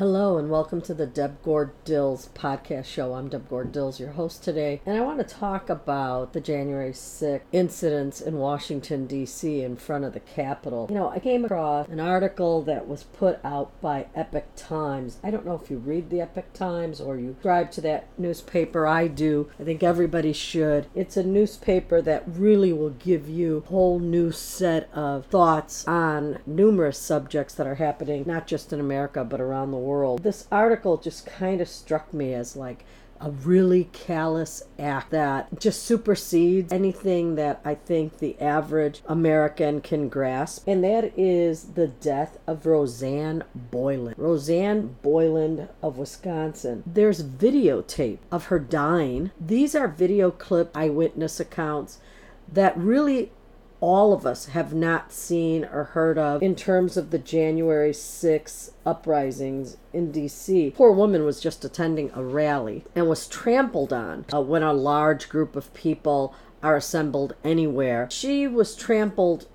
Hello and welcome to the Deb Gord Dills podcast show. I'm Deb Gord Dills, your host today, and I want to talk about the January 6th incidents in Washington, D.C. in front of the Capitol. You know, I came across an article that was put out by Epoch Times. I don't know if you read the Epoch Times or you subscribe to that newspaper. I do. I think everybody should. It's a newspaper that really will give you a whole new set of thoughts on numerous subjects that are happening, not just in America, but around the world world. This article just kind of struck me as like a really callous act that just supersedes anything that I think the average American can grasp, and that is the death of Rosanne Boyland. Rosanne Boyland of Wisconsin. There's videotape of her dying. These are video clip eyewitness accounts that really all of us have not seen or heard of in terms of the January 6 uprisings in DC. Poor woman was just attending a rally and was trampled on uh, when a large group of people are assembled anywhere. She was trampled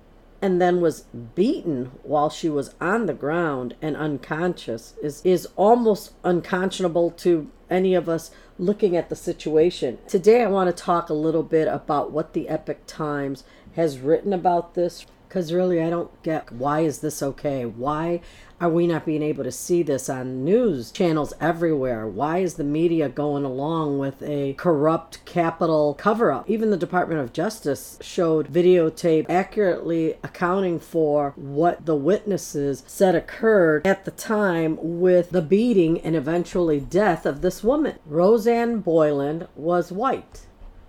and then was beaten while she was on the ground and unconscious is is almost unconscionable to any of us looking at the situation. Today I want to talk a little bit about what the Epoch Times has written about this because really I don't get why is this okay? Why are we not being able to see this on news channels everywhere? Why is the media going along with a corrupt capital cover up? Even the Department of Justice showed videotape accurately accounting for what the witnesses said occurred at the time with the beating and eventually death of this woman. Rosanne Boyland was white.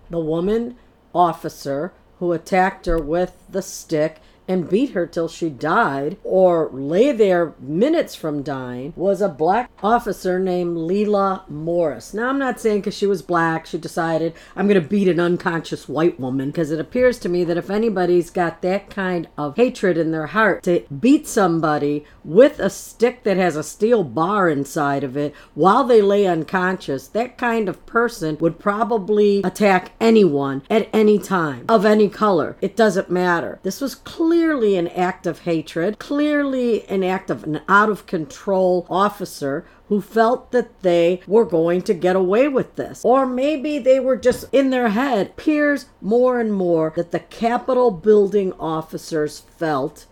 The woman officer who attacked her with the stick and beat her till she died or lay there minutes from dying was a black officer named Lela Morris. Now, I'm not saying because she was black, she decided I'm going to beat an unconscious white woman because it appears to me that if anybody's got that kind of hatred in their heart to beat somebody with a stick that has a steel bar inside of it while they lay unconscious, that kind of person would probably attack anyone at any time of any color. It doesn't matter. This was clear clearly an act of hatred, clearly an act of an out of control officer who felt that they were going to get away with this. Or maybe they were just in their head. Appears more and more that the Capitol building officers felt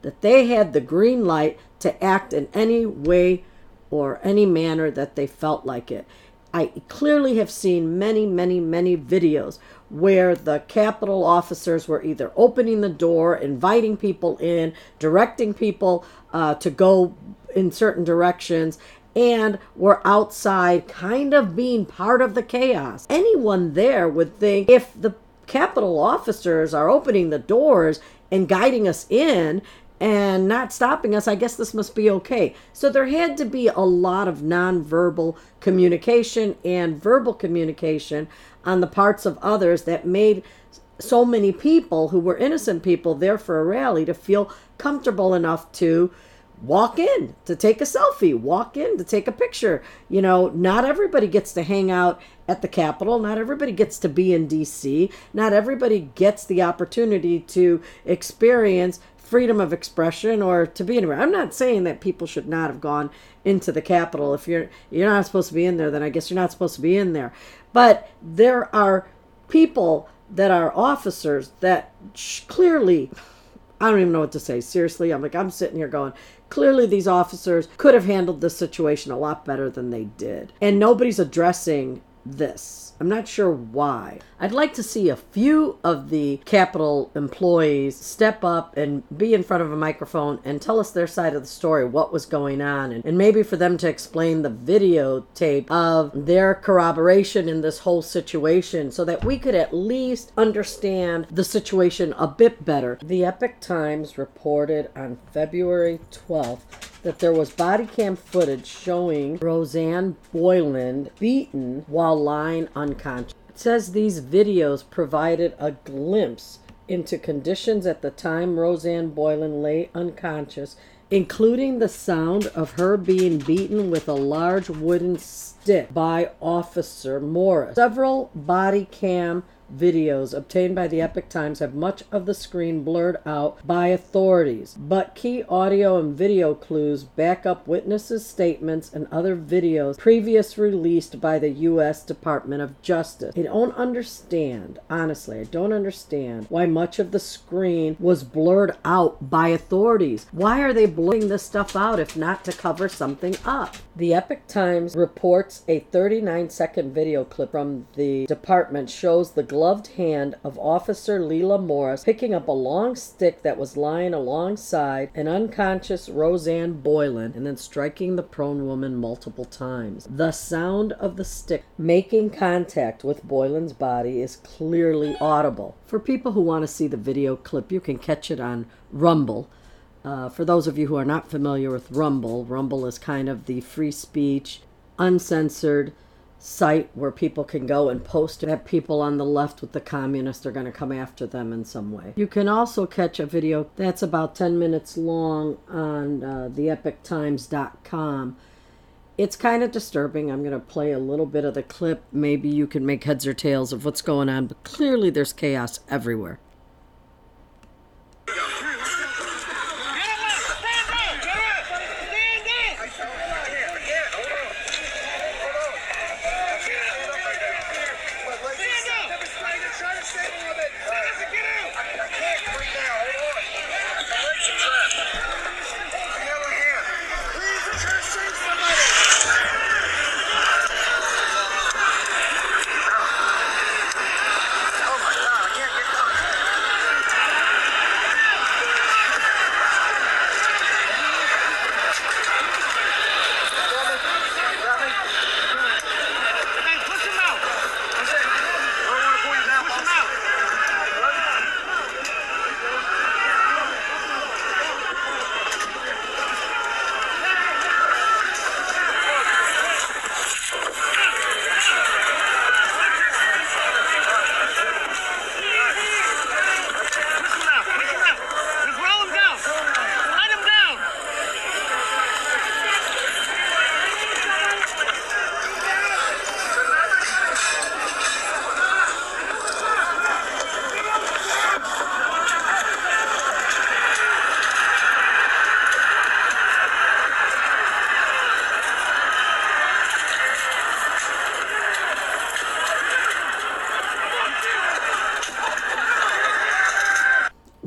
that they had the green light to act in any way or any manner that they felt like it. I clearly have seen many, many, many videos where the Capitol officers were either opening the door, inviting people in, directing people uh, to go in certain directions, and were outside kind of being part of the chaos. Anyone there would think if the Capitol officers are opening the doors and guiding us in and not stopping us, I guess this must be okay. So there had to be a lot of nonverbal communication and verbal communication on the parts of others that made so many people who were innocent people there for a rally to feel comfortable enough to walk in to take a selfie, walk in to take a picture. You know, not everybody gets to hang out at the Capitol. Not everybody gets to be in DC. Not everybody gets the opportunity to experience freedom of expression or to be anywhere. I'm not saying that people should not have gone into the Capitol. If you're you're not supposed to be in there, then I guess you're not supposed to be in there. But there are people that are officers that clearly I don't even know what to say. Seriously, I'm like I'm sitting here going, clearly these officers could have handled this situation a lot better than they did. And nobody's addressing this. I'm not sure why. I'd like to see a few of the Capitol employees step up and be in front of a microphone and tell us their side of the story, what was going on, and, and maybe for them to explain the videotape of their corroboration in this whole situation so that we could at least understand the situation a bit better. The Epoch Times reported on February 12th that there was body cam footage showing Rosanne Boyland beaten while lying unconscious. It says these videos provided a glimpse into conditions at the time Rosanne Boyland lay unconscious, including the sound of her being beaten with a large wooden stick by Officer Morris. Several body cam videos obtained by the Epoch Times have much of the screen blurred out by authorities, but key audio and video clues back up witnesses' statements and other videos previous released by the U.S. Department of Justice. I don't understand, honestly, I don't understand why much of the screen was blurred out by authorities. Why are they blurring this stuff out if not to cover something up? The Epoch Times reports a 39 second video clip from the department shows the gloved hand of Officer Leila Morris picking up a long stick that was lying alongside an unconscious Rosanne Boylan and then striking the prone woman multiple times. The sound of the stick making contact with Boylan's body is clearly audible. For people who want to see the video clip, you can catch it on Rumble. Uh, for those of you who are not familiar with Rumble, Rumble is kind of the free speech, uncensored site where people can go and post that people on the left with the communists are going to come after them in some way. You can also catch a video that's about 10 minutes long on uh, theepochtimes.com. It's kind of disturbing. I'm going to play a little bit of the clip. Maybe you can make heads or tails of what's going on, but clearly there's chaos everywhere.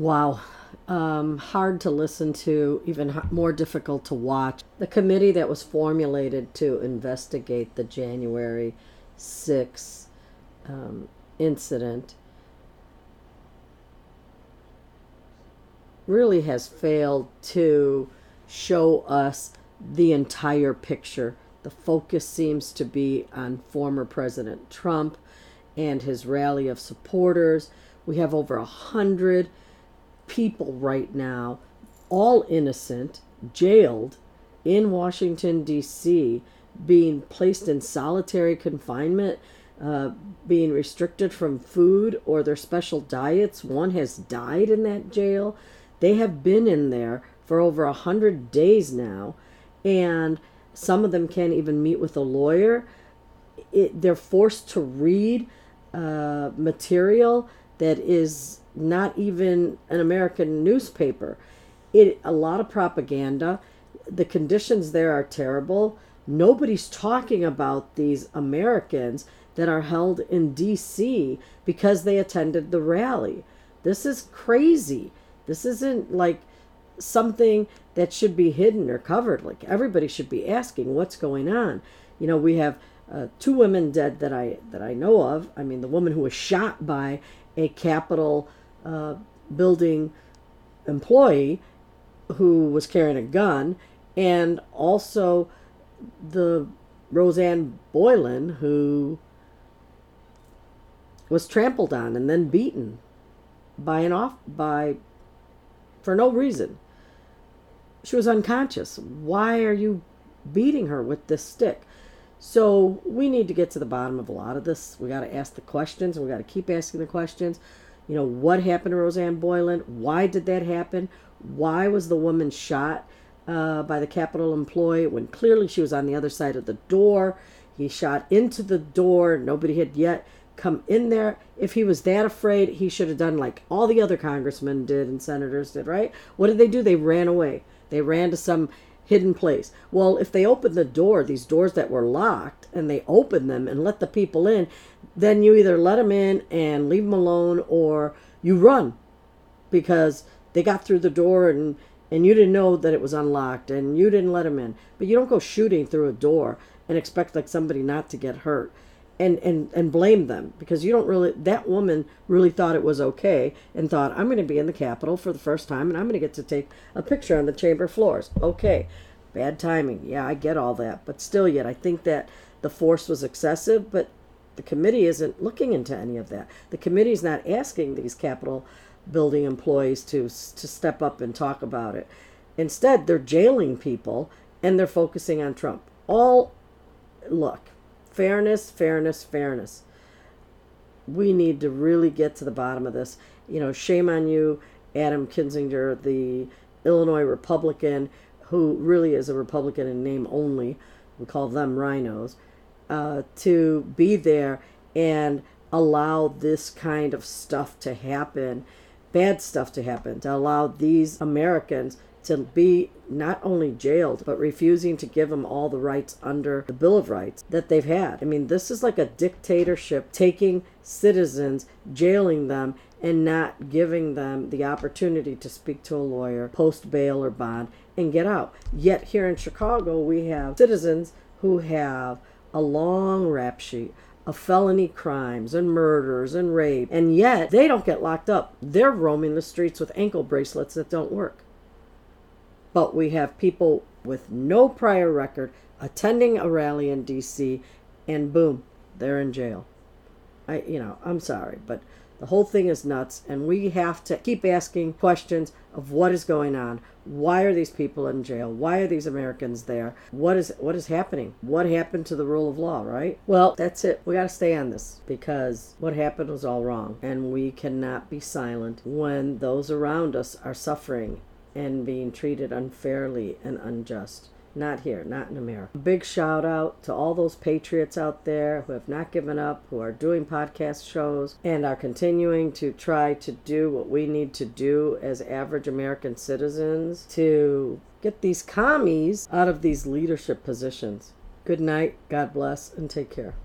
Wow. Um, hard to listen to, even more difficult to watch. The committee that was formulated to investigate the January 6 um, incident really has failed to show us the entire picture. The focus seems to be on former President Trump and his rally of supporters. We have over a hundred people right now, all innocent, jailed in Washington, D.C., being placed in solitary confinement, uh, being restricted from food or their special diets. One has died in that jail. They have been in there for over a hundred days now, and some of them can't even meet with a lawyer. It, they're forced to read uh, material that is not even an American newspaper. It a lot of propaganda. The conditions there are terrible. Nobody's talking about these Americans that are held in DC because they attended the rally. This is crazy. This isn't like something that should be hidden or covered. Like everybody should be asking what's going on. You know, we have uh, two women dead that I that I know of. I mean, the woman who was shot by a Capitol uh, building employee who was carrying a gun, and also the Rosanne Boylan who was trampled on and then beaten by an off by for no reason. She was unconscious. Why are you beating her with this stick? So we need to get to the bottom of a lot of this. We got to ask the questions. And we got to keep asking the questions. You know, what happened to Rosanne Boylan? Why did that happen? Why was the woman shot uh, by the Capitol employee when clearly she was on the other side of the door? He shot into the door. Nobody had yet come in there. If he was that afraid, he should have done like all the other congressmen did and senators did, right? What did they do? They ran away. They ran to some hidden place. Well, if they open the door, these doors that were locked, and they open them and let the people in, then you either let them in and leave them alone or you run because they got through the door and and you didn't know that it was unlocked and you didn't let them in. But you don't go shooting through a door and expect like somebody not to get hurt and and and blame them because you don't really that woman really thought it was okay and thought I'm going to be in the Capitol for the first time and I'm going to get to take a picture on the chamber floors. Okay. Bad timing. Yeah, I get all that. But still yet I think that the force was excessive, but the committee isn't looking into any of that. The committee is not asking these Capitol building employees to to step up and talk about it. Instead, they're jailing people and they're focusing on Trump. All look, fairness, fairness, fairness. We need to really get to the bottom of this. You know, shame on you, Adam Kinzinger, the Illinois Republican, who really is a Republican in name only. We call them RINOs. Uh, to be there and allow this kind of stuff to happen, bad stuff to happen, to allow these Americans to be not only jailed, but refusing to give them all the rights under the Bill of Rights that they've had. I mean, this is like a dictatorship taking citizens, jailing them, and not giving them the opportunity to speak to a lawyer, post bail or bond, and get out. Yet here in Chicago, we have citizens who have a long rap sheet of felony crimes and murders and rape, and yet they don't get locked up. They're roaming the streets with ankle bracelets that don't work. But we have people with no prior record attending a rally in DC, and boom, they're in jail. I, you know, I'm sorry, but the whole thing is nuts, and we have to keep asking questions of what is going on. Why are these people in jail? Why are these Americans there? What is what is happening? What happened to the rule of law, right? Well, that's it. We got to stay on this because what happened was all wrong, and we cannot be silent when those around us are suffering and being treated unfairly and unjust. Not here, not in America. big shout out to all those patriots out there who have not given up, who are doing podcast shows, and are continuing to try to do what we need to do as average American citizens to get these commies out of these leadership positions. Good night, God bless, and take care.